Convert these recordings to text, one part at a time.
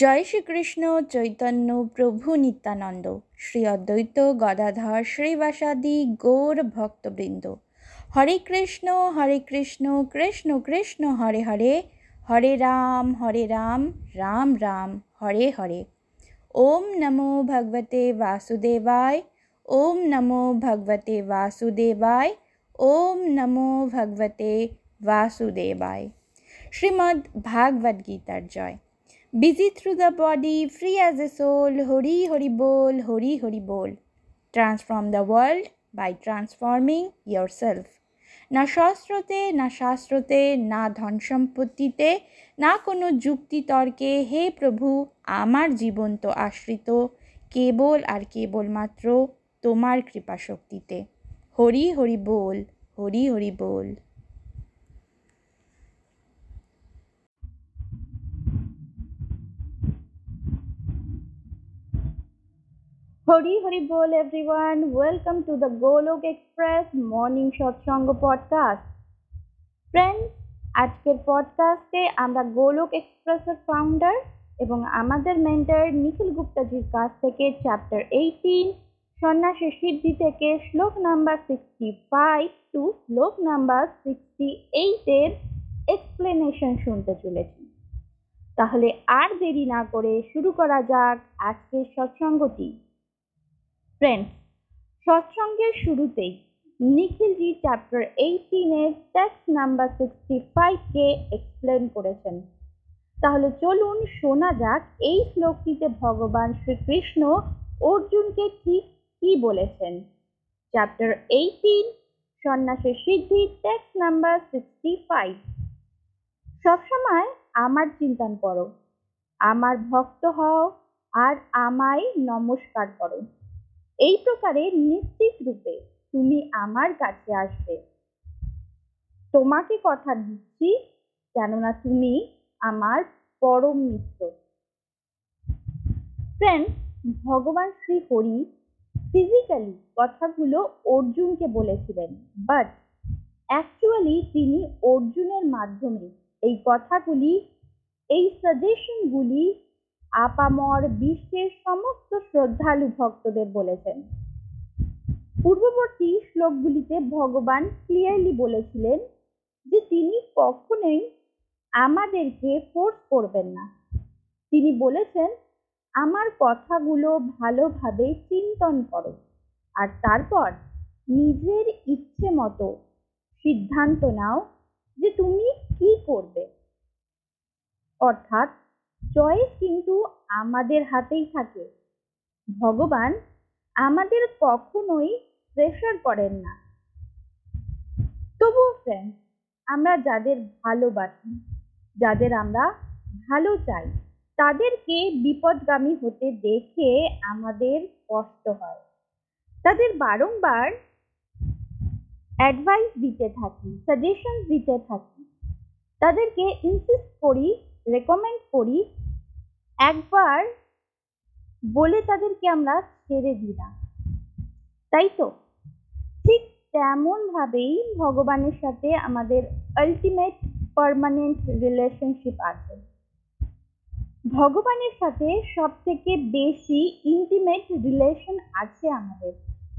জয় শ্রীকৃষ্ণ চৈতন্য প্রভু নিত্যানন্দ। শ্রী অদ্বৈত গদাধর শ্রীবাসাদি গৌর ভক্তবৃন্দ। হরে কৃষ্ণ হরে কৃষ্ণ কৃষ্ণ কৃষ্ণ, হরে হরে। হরে রাম হরে রাম রাম রাম, হরে হরে। ওম নমো ভগবতে বাসুদেবায়, ওম নমো ভগবতে বাসুদেবায়, ওম নমো ভগবতে বাসুদেবায়। শ্রীমদ্ ভাগবত গীতার জয়। Busy through the body free as a soul Hari Hari bowl Hari Hari bowl transform the world by transforming yourself না শস্ত্রতে না শাস্ত্রতে না ধন সম্পত্তিতে না কোনো যুক্তিতর্কে হে প্রভু আমার জীবন তো আশ্রিত কেবল আর কেবলমাত্র তোমার কৃপাশক্তিতে হরি হরি বোল হরি হরি বোল হরি হরি বল everyone welcome to the Golok express morning Satsang podcast friends আজকের পডকাস্টে আমরা গোলক এক্সপ্রেসের ফাউন্ডার এবং আমাদের মেন্টার নিখিল গুপ্তাজির কাছ থেকে চ্যাপ্টার এইটিন সন্ন্যাসের সিদ্ধি থেকে শ্লোক নাম্বার সিক্সটি ফাইভ টু শ্লোক নাম্বার সিক্সটি এইটের এক্সপ্লেনেশন শুনতে চলেছি। তাহলে আর দেরি না করে শুরু করা যাক আজকের সৎসঙ্গটি ফ্রেন্ডস সৎসঙ্গের শুরুতেই নিখিলজি চ্যাপ্টার এইটিনের টেক্সট নাম্বার সিক্সটি ফাইভকে এক্সপ্লেন করেছেন। তাহলে চলুন শোনা যাক এই শ্লোকটিতে ভগবান শ্রীকৃষ্ণ অর্জুনকে ঠিক কি বলেছেন। চ্যাপ্টার এইটিন সন্ন্যাসের সিদ্ধি টেক্সট নাম্বার সিক্সটি ফাইভ সবসময় আমার চিন্তন করো, আমার ভক্ত হও আর আমায় নমস্কার করো। এই প্রকারে নিশ্চিত রূপে তুমি আমার কাছে আসবে। তোমাকে কথা দিচ্ছি কেননা তুমি আমার পরম মিত্র। ফ্রেন্ড ভগবান শ্রী হরি ফিজিক্যালি কথাগুলো অর্জুনকে বলেছিলেন বাট অ্যাকচুয়ালি তিনি অর্জুনের মাধ্যমে এই কথাগুলি, এই সাজেশনগুলি আপামর বিশ্বের সমস্ত শ্রদ্ধালু ভক্তদের বলেছেন। পূর্ববর্তী শ্লোকগুলিতে ভগবান ক্লিয়ারলি বলেছিলেন যে তিনি কখনোই আমাদেরকে ফোর্স করবেন না। তিনি বলেছেন, আমার কথাগুলো ভালোভাবে চিন্তন করো আর তারপর নিজের ইচ্ছে মতো সিদ্ধান্ত নাও যে তুমি কি করবে। অর্থাৎ চয়েস কিন্তু আমাদের হাতেই থাকে। ভগবান আমাদের কখনোই প্রেশার করেন না। তবুও ফ্রেন্ড আমরা যাদের ভালোবাসি, যাদের আমরা ভালো চাই, তাদেরকে বিপদগামী হতে দেখে আমাদের কষ্ট হয়। তাদের বারংবার অ্যাডভাইস দিতে থাকি সাজেশন দিতে থাকি। তাদেরকে ইনসিস্ট করি রেকমেন্ড করি, একবার বলে তাদেরকে আমরা ছেড়ে দিই না তাই তো? ঠিক তেমনভাবেই ভগবানের সাথে আমাদের আলটিমেট পারমানেন্ট রিলেশনশিপ আছে। ভগবানের সাথে সব থেকে বেশি ইন্টিমেট রিলেশন আছে আমাদের।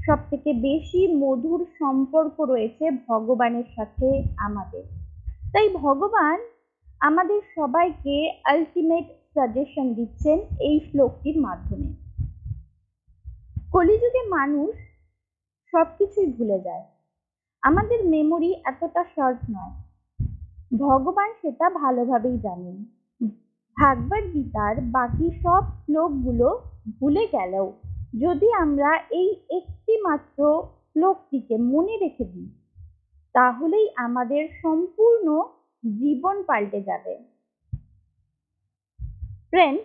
সব থেকে বেশি মধুর সম্পর্ক রয়েছে ভগবানের সাথে আমাদের। তাই ভগবান আমাদের সবাইকে আলটিমেট সাজেশন দিচ্ছেন এই শ্লোকটির মাধ্যমে। কলিযুগে মানুষ সব কিছুই ভুলে যায়। আমাদের মেমোরি এতটা শর্ট নয়। ভগবান সেটা ভালোভাবেই জানেন। ভাগবত গীতার বাকি সব শ্লোকগুলো ভুলে গেলেও যদি আমরা এই একটি মাত্র শ্লোকটিকে মনে রেখে দিই, তাহলেই আমাদের সম্পূর্ণ জীবন পাল্টে যাবে। ফ্রেন্ডস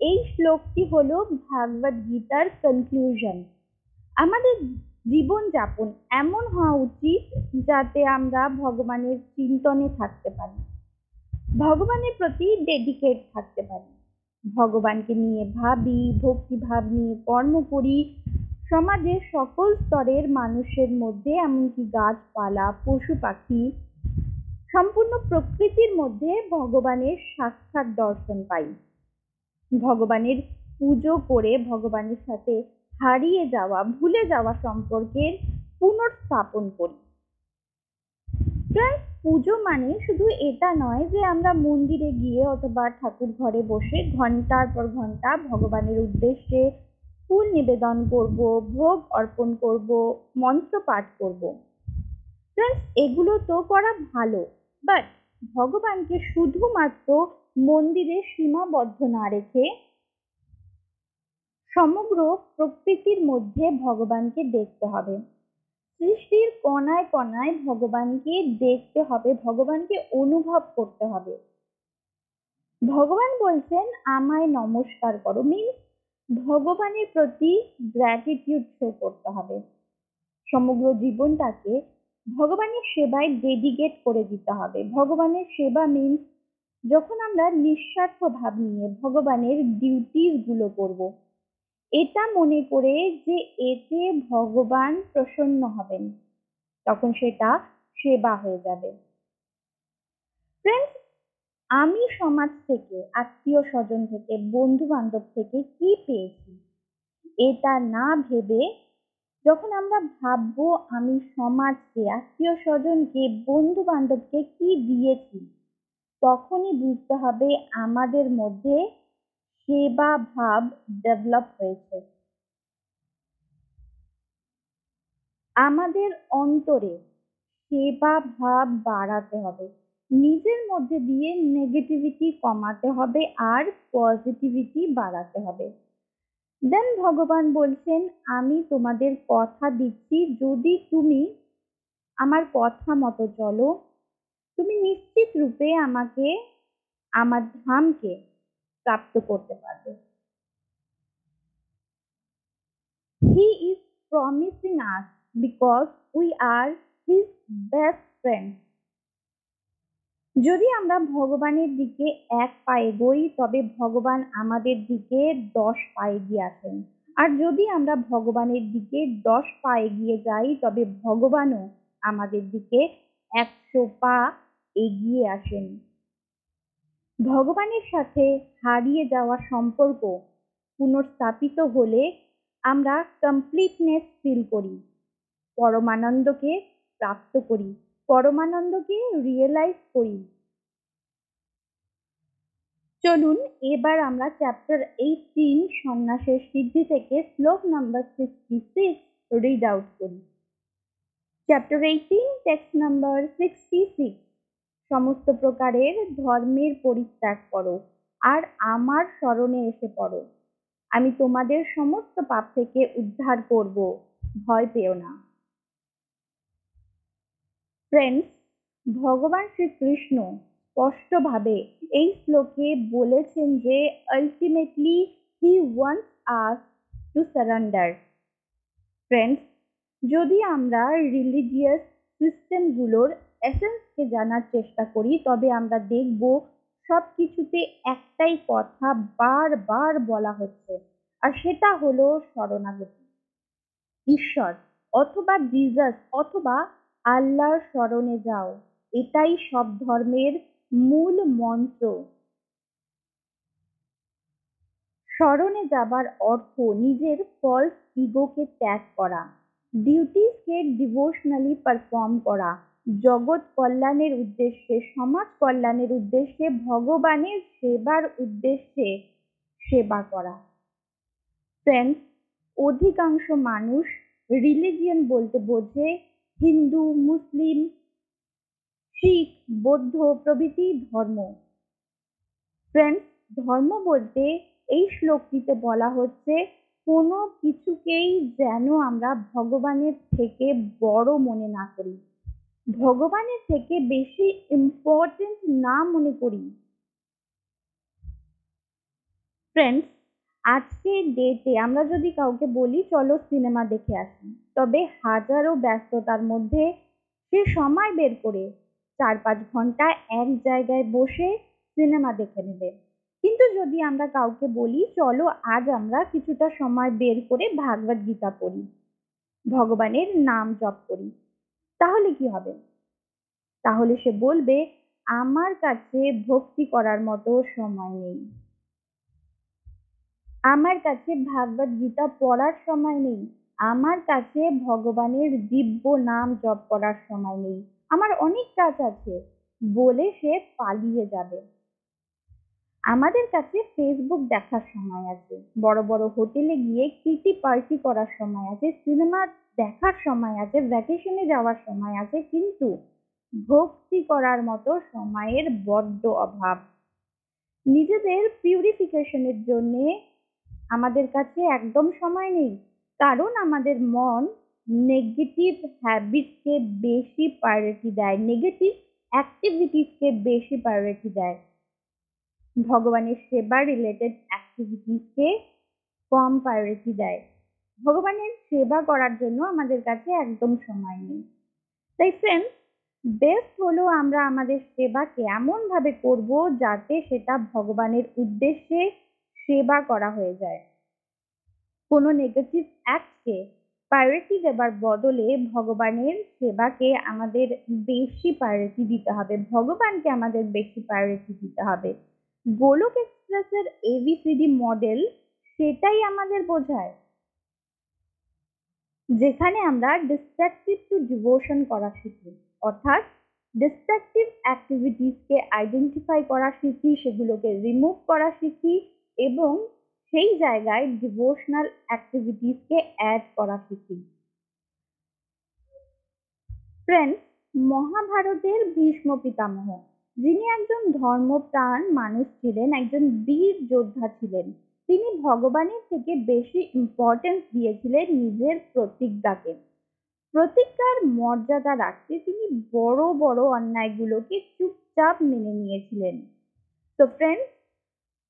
এই শ্লোকটি হলো ভাগবত গীতার কনক্লুশন আমাদের জীবনযাপন এমন হওয়া উচিত যাতে আমরা ভগবানের চিন্তনে থাকতে পারি। ভগবানের প্রতি ডেডিকেট থাকতে পারি। ভগবানকে নিয়ে ভাবি ভক্তিভাব নিয়ে কর্ম করি। সমাজের সকল স্তরের মানুষের মধ্যে এমনকি গাছপালা, পশু পাখি সম্পূর্ণ প্রকৃতির মধ্যে ভগবানের সাক্ষাৎ দর্শন পাই। ভগবানের পুজো করে ভগবানের সাথে হারিয়ে যাওয়া, ভুলে যাওয়া সম্পর্কের পুনর্স্থাপন করি। প্রায় পুজো মানে শুধু এটা নয় যে আমরা মন্দিরে গিয়ে অথবা ঠাকুর ঘরে বসে ঘণ্টার পর ঘণ্টা ভগবানের উদ্দেশ্যে ফুল নিবেদন করব, ভোগ অর্পণ করব, মন্ত্র পাঠ করব। এগুলো তো করা ভালো। বাট ভগবানকে শুধুমাত্র মন্দিরে সীমাবদ্ধ না রেখে সমগ্র প্রকৃতির মধ্যে ভগবানকে দেখতে হবে। সৃষ্টির কণায় কণায় ভগবানকে দেখতে হবে, ভগবানকে অনুভব করতে হবে। ভগবান বলছেন, আমায় নমস্কার করো। মিনস ভগবানের প্রতি গ্র্যাটিটিউড শো করতে হবে। সমগ্র জীবনটাকে ভগবানের সেবায় ডেডিকেট করে দিতে হবে। ভগবানের সেবা মিনস যখন আমরা নিঃস্বার্থ ভাব নিয়ে ভগবানের ডিউটিসগুলো করব, এটা মনে করে যে এতে ভগবান প্রসন্ন হবেন, তখন সেটা সেবা হয়ে যাবে। ফ্রেন্ডস আমি সমাজ থেকে, আত্মীয় স্বজন থেকে বন্ধু বান্ধব থেকে কি পেয়েছি? এটা না ভেবে যখন আমরা ভাববো আমি সমাজকে, আত্মীয় স্বজনকে বন্ধু বান্ধবকে কি দিয়েছি, তখনই বুঝতে হবে আমাদের মধ্যে সেবা ভাব ডেভেলপ হয়েছে। আমাদের অন্তরে সেবা ভাব বাড়াতে হবে। নিজের মধ্যে দিয়ে নেগেটিভিটি কমাতে হবে আর পজিটিভিটি বাড়াতে হবে। দেন ভগবান বলছেন, আমি তোমাদের কথা দিচ্ছি, যদি তুমি আমার কথা মতো চলো, তুমি নিশ্চিত রূপে আমাকে, আমার ধামকে প্রাপ্ত করতে পারবে। He is promising us because we are his best friend যদি আমরা ভগবানের দিকে এক পায়ে গই তবে ভগবান আমাদের দিকে দশ পায়ে গিয়ে আসেন। আর যদি আমরা ভগবানের দিকে দশ পায়ে গিয়ে যাই, তবে ভগবানও আমাদের দিকে একশো পা এগিয়ে আসেন। ভগবানের সাথে হারিয়ে যাওয়া সম্পর্ক পুনর্স্থাপিত হলে আমরা কমপ্লিটনেস ফিল করি, পরমানন্দকে প্রাপ্ত করি। পরমানন্দকে রিয়েলাইজ করি। চলুন এবার আমরা চ্যাপ্টার এইটিন সন্ন্যাসের সিদ্ধি থেকে শ্লোক number sixty six read out করি। Chapter eighteen text number sixty six সমস্ত প্রকারের ধর্মের পরিত্যাগ করো আর আমার স্মরণে এসে পড়ো। আমি তোমাদের সমস্ত পাপ থেকে উদ্ধার করব। ভয় পেও না। ফ্রেন্ডস ভগবান শ্রীকৃষ্ণ স্পষ্টভাবে এই শ্লোকে বলেছেন যে ultimately he wants us to surrender friends যদি আমরা রিলিজিয়াস সিস্টেমগুলোর এসেন্সকে জানার চেষ্টা করি, তবে আমরা দেখব সব কিছুতে একটাই কথা বারবার বলা হচ্ছে, আর সেটা হলো শরণাগতি। ঈশ্বর অথবা জিজাস অথবা আল্লাহর স্মরণে যাও। এটাই সব ধর্মের মূল মন্ত্র। স্মরণে যাবার অর্থ নিজের ফলস ইগোকে ত্যাগ করা। ডিউটিসকে ডিভোশনালি পারফর্ম করা। জগৎ কল্যাণের উদ্দেশ্যে, সমাজ কল্যাণের উদ্দেশ্যে, ভগবানের সেবার উদ্দেশ্যে সেবা করা। ফ্রেন্ডস অধিকাংশ মানুষ রিলিজিয়ন বলতে বোঝে হিন্দু, মুসলিম, শিখ, বৌদ্ধ প্রভৃতি ধর্ম। ফ্রেন্ডস ধর্ম বলতে এই শ্লোকটিতে বলা হচ্ছে, কোনো কিছুকেই যেন আমরা ভগবানের থেকে বড় মনে না করি। ভগবানের থেকে বেশি ইম্পর্টেন্ট না মনে করি। ফ্রেন্ডস আজকের ডেটে আমরা যদি কাউকে বলি, চলো সিনেমা দেখে আসি। তবে হাজারো ব্যস্ততার মধ্যে সে সময় বের করে চার পাঁচ ঘণ্টা এক জায়গায় বসে সিনেমা দেখে নেবে। কিন্তু যদি আমরা কাউকে বলি, চলো, আজ আমরা কিছুটা সময় বের করে ভাগবত গীতা পড়ি, ভগবানের নাম জপ করি। তাহলে কি হবে? তাহলে সে বলবে, আমার কাছে ভক্তি করার মতো সময় নেই। আমার কাছে ভাগবত গীতা পড়ার সময় নেই। আমার কাছে ভগবানের দিব্য নাম জপ করার সময় নেই। আমার অনেক কাজ আছে, বলে সে পালিয়ে যাবে। আমাদের কাছে ফেসবুক দেখার সময় আছে, বড় বড় হোটেলে গিয়ে কিটি পার্টি করার সময় আছে, সিনেমা দেখার সময় আছে ভ্যাকেশনে যাওয়ার সময় আছে, কিন্তু ভক্তি করার মতো সময়ের বড্ড অভাব। নিজেদের পিউরিফিকেশনের জন্যে আমাদের কাছে একদম সময় নেই। কারণ আমাদের মন নেগেটিভ হ্যাবিটসকে বেশি প্রায়োরিটি দেয় নেগেটিভ অ্যাক্টিভিটিসকে বেশি প্রায়োরিটি দেয়। ভগবানের সেবা রিলেটেড অ্যাক্টিভিটিসকে কম প্রায়োরিটি দেয়। ভগবানের সেবা করার জন্য আমাদের কাছে একদম সময় নেই। তাই ফ্রেন্ডস বেস্ট হলো আমরা আমাদের সেবাকে এমনভাবে করব যাতে সেটা ভগবানের উদ্দেশ্যে সেবা করা হয়ে যায়। কোনো নেগেটিভ অ্যাক্টকে প্রায়োরিটি দেবার বদলে ভগবানের সেবাকে আমাদের বেশি প্রায়োরিটি দিতে হবে। ভগবানকে আমাদের বেশি প্রায়োরিটি দিতে হবে। গোলক এক্সপ্রেসের এবিসিডি মডেল সেটাই আমাদের বোঝায়। যেখানে আমরা ডিস্ট্রাকটিভ টু ডিভোশন করা শিখি। অর্থাৎ ডিস্ট্রাকটিভ অ্যাক্টিভিটিসকে আইডেন্টিফাই করা শিখি, সেগুলোকে রিমুভ করা শিখি এবং সেই জায়গায় ডিভোশনাল অ্যাক্টিভিটিসকে অ্যাড করা শিখি। ফ্রেন্ডস মহাভারতের ভীষ্ম পিতামহ, যিনি একজন ধর্মপ্রাণ মানুষ ছিলেন, একজন বীর যোদ্ধা ছিলেন, তিনি ভগবানের থেকে বেশি ইম্পর্টেন্স দিয়েছিলেন নিজের প্রতিজ্ঞাকে। প্রতিজ্ঞার মর্যাদা রাখতে তিনি বড় বড় অন্যায়গুলোকে চুপচাপ মেনে নিয়েছিলেন। তো ফ্রেন্ডস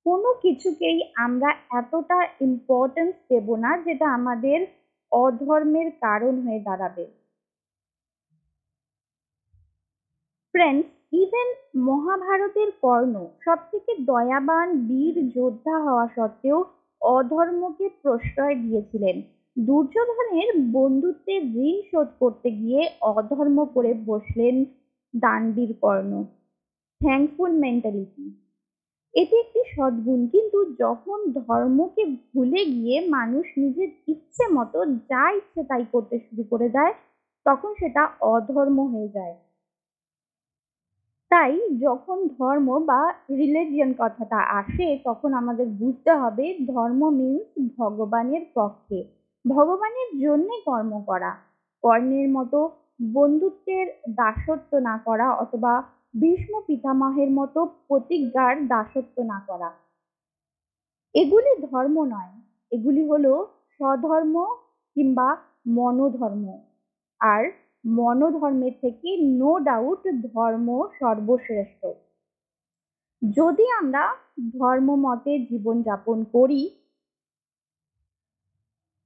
কোনো কিছুকেই আমরা এতটা ইম্পর্টেন্স দেব না যেটা আমাদের অধর্মের কারণ হয়ে দাঁড়াবে। ফ্রেন্ডস ইভেন মহাভারতের কর্ণ সব থেকে দয়াবান বীর যোদ্ধা হওয়া সত্ত্বেও অধর্মকে প্রশ্রয় দিয়েছিলেন। দুর্যোধনের বন্ধুত্বের ঋণ শোধ করতে গিয়ে অধর্ম করে বসলেন দানবীর কর্ণ। থ্যাঙ্কফুল মেন্টালিটি এটি একটি সদ্গুণ। কিন্তু যখন ধর্মকে ভুলে গিয়ে মানুষ নিজের ইচ্ছে মতো যা ইচ্ছে তাই করতে শুরু করে দেয়, তখন সেটা অধর্ম হয়ে যায়। তাই যখন ধর্ম বা রিলিজিয়ন কথাটা আসে, তখন আমাদের বুঝতে হবে ধর্ম মিন্স ভগবানের পক্ষে। ভগবানের জন্য কর্ম করা, কর্ণের মতো বন্ধুত্বের দাসত্ব না করা অথবা ভীষ্ম পিতামহের মতো প্রতিজ্ঞার দাসত্ব না করা। এগুলি ধর্ম নয়, এগুলি হলো স্বধর্ম কিংবা মনোধর্ম। আর মনোধর্মের থেকে নো ডাউট ধর্ম সর্বশ্রেষ্ঠ। যদি আমরা ধর্ম মতে জীবনযাপন করি,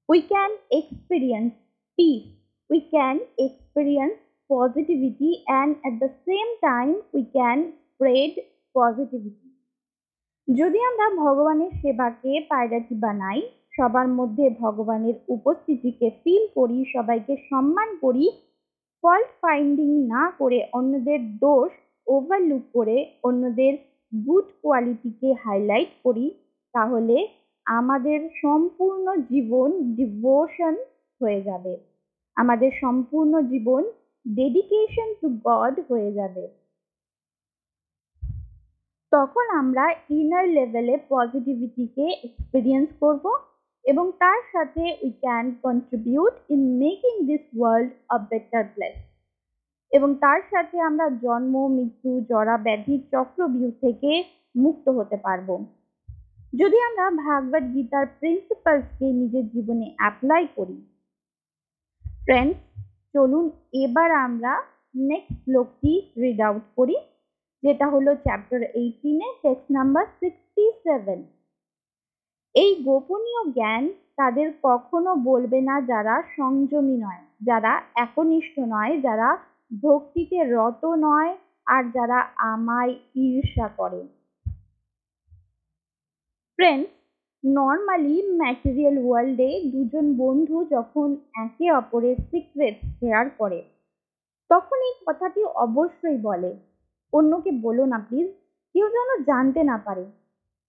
we can experience peace, we can experience positivity and at the same time we can spread positivity. যদি আমরা ভগবানের সেবাকে প্রায়োরিটি বানাই, সবার মধ্যে ভগবানের উপস্থিতিকে ফিল করি, সবাইকে সম্মান করি ফল্ট ফাইন্ডিং না করে অন্যদের দোষ ওভারলুক করে অন্যদের গুড কোয়ালিটিকে হাইলাইট করি, তাহলে আমাদের সম্পূর্ণ জীবন ডিভোশন হয়ে যাবে। আমাদের সম্পূর্ণ জীবন ডেডিকেশন টু গড হয়ে যাবে। তখন আমরা ইনার লেভেলে পজিটিভিটিকে এক্সপিরিয়েন্স করব এবং তার সাথে we can contribute in making this world a better place এবং তার সাথে আমরা জন্ম, মৃত্যু, জরা ব্যাধির চক্রবিউ থেকে মুক্ত হতে পারব। যদি আমরা ভাগবত গীতার প্রিন্সিপালসকে নিজের জীবনে অ্যাপ্লাই করি ফ্রেন্ডস চলুন এবার আমরা নেক্সট শ্লোকটি রিড আউট করি, যেটা হলো চ্যাপ্টার এইটিনে টেক্সট নাম্বার সিক্সটি সেভেন এই গোপনীয় জ্ঞান তাদের কখনো বলবে না যারা সংযমী নয়, যারা একনিষ্ঠ নয়, যারা ভক্তিতে রত নয়, আর যারা আমায় ঈর্ষা করে। ফ্রেন্ডস নর্মালি ম্যাটেরিয়াল ওয়ার্ল্ডে দুজন বন্ধু যখন একে অপরের সিক্রেট শেয়ার করে, তখন এই কথাটি অবশ্যই বলে। অন্যকে বলো না প্লিজ কেউ যেন জানতে না পারে,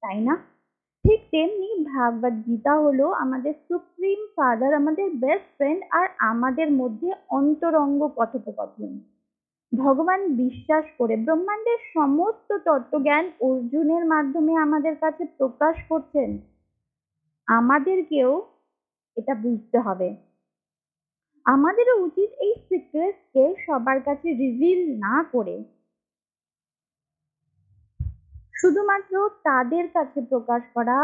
তাই না? ঠিক তেমনি ভাগবত গীতা হলো আমাদের সুপ্রিম ফাদার আমাদের বেস্ট ফ্রেন্ড আর আমাদের মধ্যে অন্তরঙ্গ কথোপকথন। ভগবান বিশ্বাস করে ব্রহ্মাণ্ডের সমস্ত তত্ত্বজ্ঞান অর্জুনের মাধ্যমে আমাদের কাছে প্রকাশ করছেন। আমাদেরকেও এটা বুঝতে হবে। আমাদেরও উচিত এই সিক্রেটকে সবার কাছে রিভিল না করে। শুধুমাত্র তাদের কাছে প্রকাশ করা,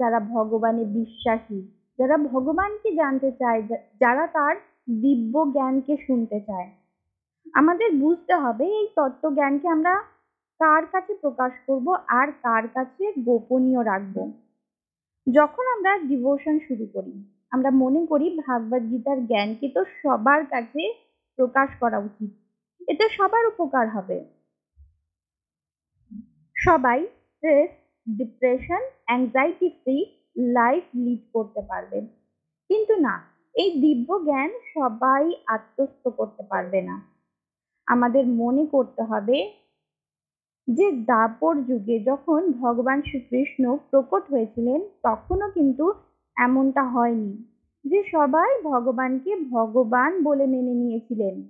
যারা ভগবানে বিশ্বাসী, যারা ভগবানকে জানতে চায় যারা তার দিব্য জ্ঞানকে শুনতে চায়। আমাদের বুঝতে হবে এই তত্ত্বজ্ঞানকে আমরা কার কাছে প্রকাশ করব আর কার কাছে গোপনীয় রাখব। যখন আমরা ডিভোশন শুরু করি, আমরা মনে করি ভাগবত গীতার জ্ঞানকে তো সবার কাছে প্রকাশ করা উচিত। এতে সবার উপকার হবে। সবাই stress depression anxiety free life lead করতে পারবে। কিন্তু না, এই দিব্য জ্ঞান সবাই আত্মস্থ করতে পারবে না। আমাদের মনে করতে হবে যে দাপর যুগে যখন ভগবান শ্রীকৃষ্ণ প্রকট হয়েছিলেন, তখনও কিন্তু এমনটা হয়নি যে সবাই ভগবানকে ভগবান বলে মেনে নিয়েছিলেন।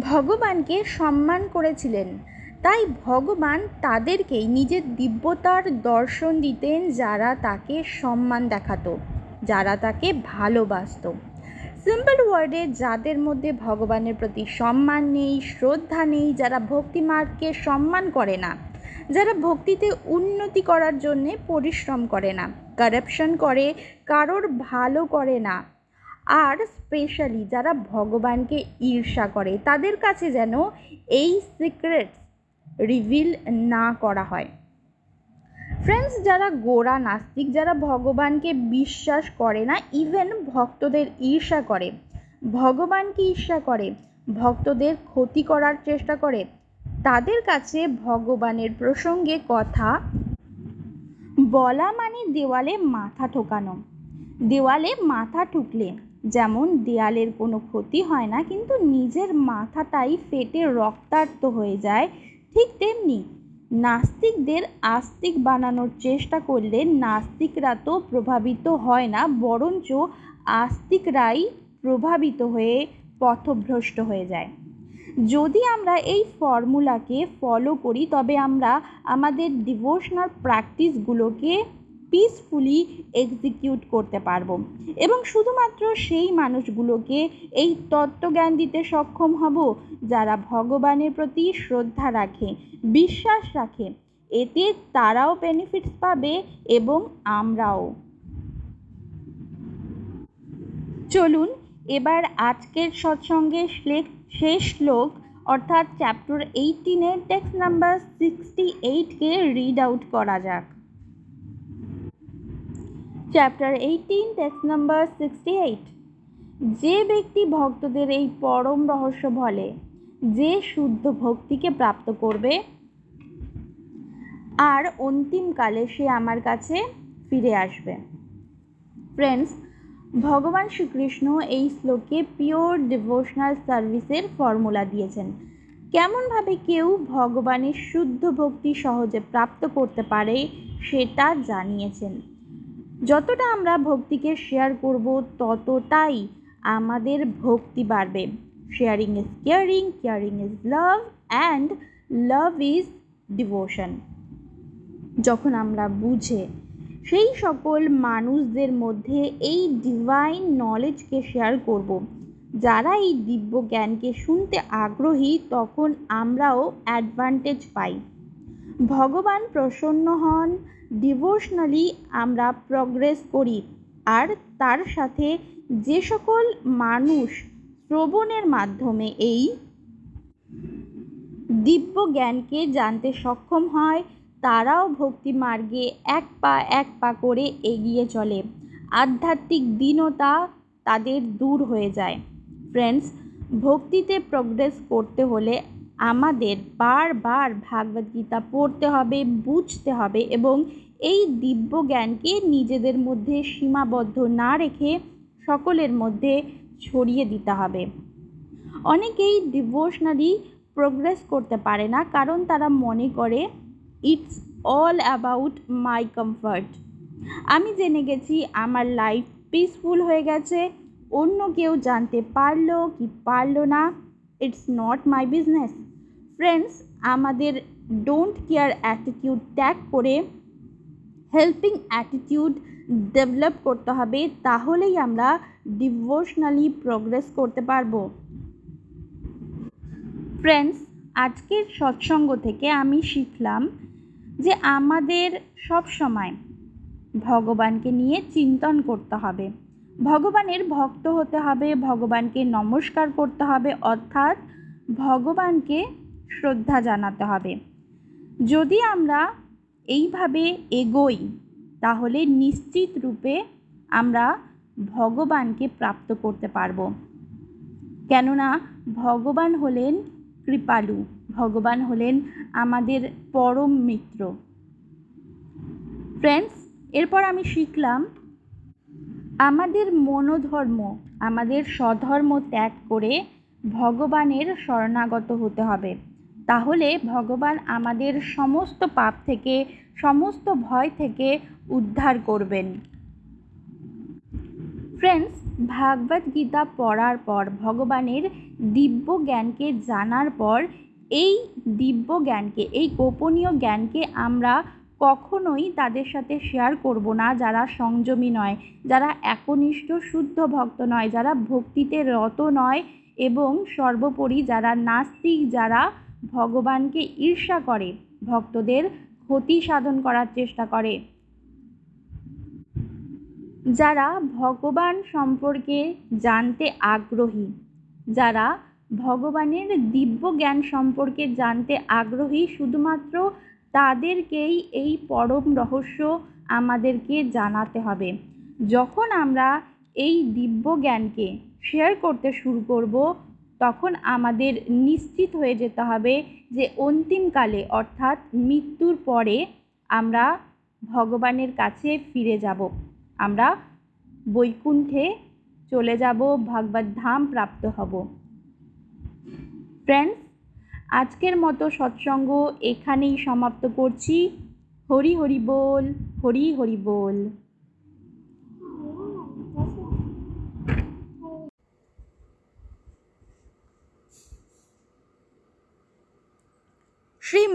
ভগবানকে সম্মান করেছিলেন। তাই ভগবান তাদেরকেই নিজের দিব্যতার দর্শন দিতেন যারা তাকে সম্মান দেখাতো, যারা তাকে ভালোবাসত। সিম্পল ওয়ার্ডে যাদের মধ্যে ভগবানের প্রতি সম্মান নেই, শ্রদ্ধা নেই, যারা ভক্তিমার্গকে সম্মান করে না, যারা ভক্তিতে উন্নতি করার জন্যে পরিশ্রম করে না কারাপশন করে, কারোর ভালো করে না, আর স্পেশালি যারা ভগবানকে ঈর্ষা করে, তাদের কাছে যেন এই সিক্রেটস রিভিল না করা হয়। ফ্রেন্ডস যারা গোড়া নাস্তিক, যারা ভগবানকে বিশ্বাস করে না ইভেন ভক্তদের ঈর্ষা করে, ভগবানকে ঈর্ষা করে, ভক্তদের ক্ষতি করার চেষ্টা করে, তাদের কাছে ভগবানের প্রসঙ্গে কথা বলা মানে দেওয়ালে মাথা ঠোকানো। দেওয়ালে মাথা ঠুকলে, যেমন দেয়ালের কোনো ক্ষতি হয় না, কিন্তু নিজের মাথাটাই ফেটে রক্তাক্ত হয়ে যায় ঠিক তেমনি নাস্তিকদের আস্তিক বানানোর চেষ্টা করলে নাস্তিকরা তো প্রভাবিত হয় না, বরঞ্চ আস্তিকরাই প্রভাবিত হয়ে পথভ্রষ্ট হয়ে যায়। যদি আমরা এই ফর্মুলাকে ফলো করি, তবে আমরা আমাদের ডিভোশনাল প্র্যাকটিসগুলোকে পিসফুলি এক্সিকিউট করতে পারব। এবং শুধুমাত্র সেই মানুষগুলোকে এই তত্ত্বজ্ঞান দিতে সক্ষম হব যারা ভগবানের প্রতি শ্রদ্ধা রাখে, বিশ্বাস রাখে। এতে তারাও বেনিফিটস পাবে এবং আমরাও। চলুন এবার আজকের সৎসঙ্গের শেষ শ্লোক অর্থাৎ চ্যাপ্টার এইটিনের টেক্সট নাম্বার সিক্সটি এইটকে রিড আউট করা যাক। Chapter eighteen text number sixty eight যে ব্যক্তি ভক্তদের এই পরম রহস্য বলে, যে শুদ্ধ ভক্তিকে প্রাপ্ত করবে, আর অন্তিমকালে সে আমার কাছে ফিরে আসবে। ফ্রেন্ডস ভগবান শ্রীকৃষ্ণ এই শ্লোকে পিওর ডিভোশনাল সার্ভিসের ফর্মুলা দিয়েছেন। কেমনভাবে কেউ ভগবানের শুদ্ধ ভক্তি সহজে প্রাপ্ত করতে পারে, সেটা জানিয়েছেন। যতটা আমরা ভক্তিকে শেয়ার করব, ততটাই আমাদের ভক্তি বাড়বে। Sharing is caring caring is love and love is devotion যখন আমরা বুঝে সেই সকল মানুষদের মধ্যে এই ডিভাইন নলেজকে শেয়ার করব, যারা এই দিব্য জ্ঞানকে শুনতে আগ্রহী, তখন আমরাও অ্যাডভান্টেজ পাই। ভগবান প্রসন্ন হন ডিভোশনালি আমরা প্রগ্রেস করি। আর তার সাথে যে সকল মানুষ শ্রবণের মাধ্যমে এই দিব্য জ্ঞানকে জানতে সক্ষম হয়, তারাও ভক্তি মার্গে এক পা এক পা করে এগিয়ে চলে। আধ্যাত্মিক দীনতা তাদের দূর হয়ে যায়। ফ্রেন্ডস ভক্তিতে প্রগ্রেস করতে হলে আমাদের বারবার ভাগবত গীতা পড়তে হবে, বুঝতে হবে এবং এই দিব্য জ্ঞানকে নিজেদের মধ্যে সীমাবদ্ধ না রেখে সকলের মধ্যে ছড়িয়ে দিতে হবে। অনেকেই ডিভোশনালি প্রোগ্রেস করতে পারে না কারণ তারা মনে করে it's all about my comfort আমি জেনে গেছি আমার লাইফ পিসফুল হয়ে গেছে, অন্য কেউ জানতে পারল কি পারল না it's not my business friends আমাদের ডোন্ট কেয়ার অ্যাটিটিউড ত্যাগ করে হেল্পিং অ্যাটিটিউড ডেভেলপ করতে হবে, তাহলেই আমরা ডিভোশনালি প্রোগ্রেস করতে পারব। ফ্রেন্ডস আজকের সৎসঙ্গ থেকে আমি শিখলাম যে আমাদের সব সময় ভগবানকে নিয়ে চিন্তন করতে হবে। ভগবানের ভক্ত হতে হবে, ভগবানকে নমস্কার করতে হবে, অর্থাৎ ভগবানকে শ্রদ্ধা জানাতে হবে। যদি আমরা এইভাবে এগোই, তাহলে নিশ্চিত রূপে আমরা ভগবানকে প্রাপ্ত করতে পারব। কেননা ভগবান হলেন কৃপালু, ভগবান হলেন আমাদের পরম মিত্র। ফ্রেন্ডস এরপর আমি শিখলাম, আমাদের মনোধর্ম, আমাদের স্বধর্ম ত্যাগ করে ভগবানের শরণাগত হতে হবে। তাহলে ভগবান আমাদের সমস্ত পাপ থেকে, সমস্ত ভয় থেকে উদ্ধার করবেন। ফ্রেন্ডস ভাগবত গীতা পড়ার পর, ভগবানের দিব্য জ্ঞানকে জানার পর, এই দিব্য জ্ঞানকে, এই গোপনীয় জ্ঞানকে আমরা কখনোই তাদের সাথে শেয়ার করব না, যারা সংযমী নয়, যারা একনিষ্ঠ, শুদ্ধ ভক্ত নয়, যারা ভক্তিতে রত নয়, এবং সর্বোপরি যারা নাস্তিক, যারা ভগবানকে ঈর্ষা করে, ভক্তদের ক্ষতি সাধন করার চেষ্টা করে। যারা ভগবান সম্পর্কে জানতে আগ্রহী, যারা ভগবানের দিব্য জ্ঞান সম্পর্কে জানতে আগ্রহী, শুধুমাত্র তাদেরকেই এই পরম রহস্য আমাদেরকে জানাতে হবে। যখন আমরা এই দিব্য জ্ঞানকে শেয়ার করতে শুরু করব তখন আমাদের নিশ্চিত হয়ে যেতে হবে যে অন্তিমকালে, অর্থাৎ মৃত্যুর পরে, আমরা ভগবানের কাছে ফিরে যাব। আমরা বৈকুণ্ঠে চলে যাব, ভাগবত ধাম প্রাপ্ত হব। ফ্রেন্ডস আজকের মতো সৎসঙ্গ এখানেই সমাপ্ত করছি। হরি হরি বল, হরি হরি বল।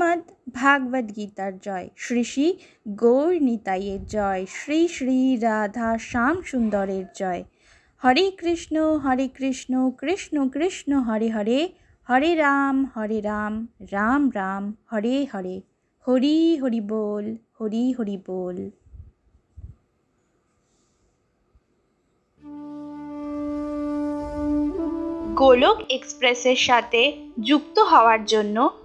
শ্রীমদ্ ভাগবত গীতার জয়। শ্রী শ্রী গৌর নিতাইয়ের জয়। শ্রী শ্রী রাধা শ্যাম সুন্দরের জয়। হরে কৃষ্ণ হরে কৃষ্ণ কৃষ্ণ কৃষ্ণ, হরে হরে। হরে রাম হরে রাম রাম রাম, হরে হরে। হরি হরি বল, হরি হরি বল। গোলক এক্সপ্রেসের সাথে যুক্ত হওয়ার জন্য